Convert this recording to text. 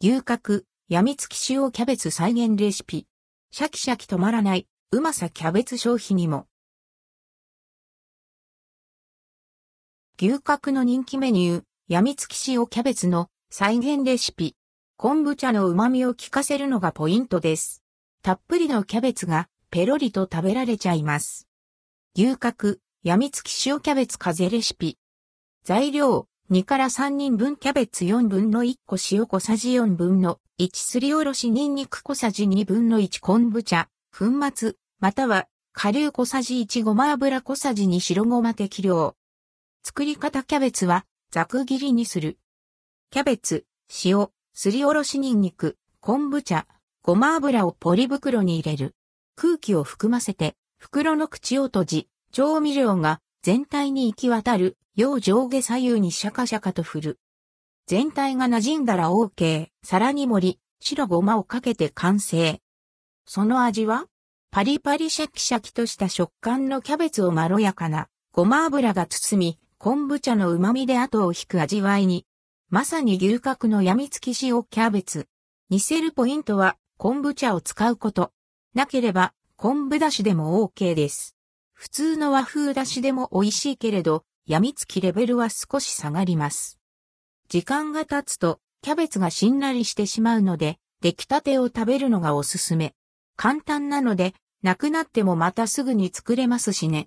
牛角、やみつき塩キャベツ再現レシピ。シャキシャキ止まらない、うまさキャベツ消費にも。牛角の人気メニュー、やみつき塩キャベツの再現レシピ。昆布茶の旨味を効かせるのがポイントです。たっぷりのキャベツがペロリと食べられちゃいます。牛角、やみつき塩キャベツ風レシピ。材料、2から3人分キャベツ4分の1個塩小さじ4分の1すりおろしニンニク小さじ2分の1昆布茶、粉末、または顆粒小さじ1ごま油小さじ2白ごま適量。作り方キャベツはざく切りにする。キャベツ、塩、すりおろしニンニク、昆布茶、ごま油をポリ袋に入れる。空気を含ませて袋の口を閉じ、調味料が全体に行き渡るよう上下左右にシャカシャカと振る。全体が馴染んだら OK。皿に盛り、白ごまをかけて完成。その味はパリパリシャキシャキとした食感のキャベツをまろやかなごま油が包み、昆布茶の旨味で後を引く味わいに。まさに牛角の病みつき塩キャベツ。似せるポイントは昆布茶を使うこと。なければ昆布だしでも OK です。普通の和風だしでも美味しいけれど、やみつきレベルは少し下がります。時間が経つとキャベツがしんなりしてしまうので、出来たてを食べるのがおすすめ。簡単なので、なくなってもまたすぐに作れますしね。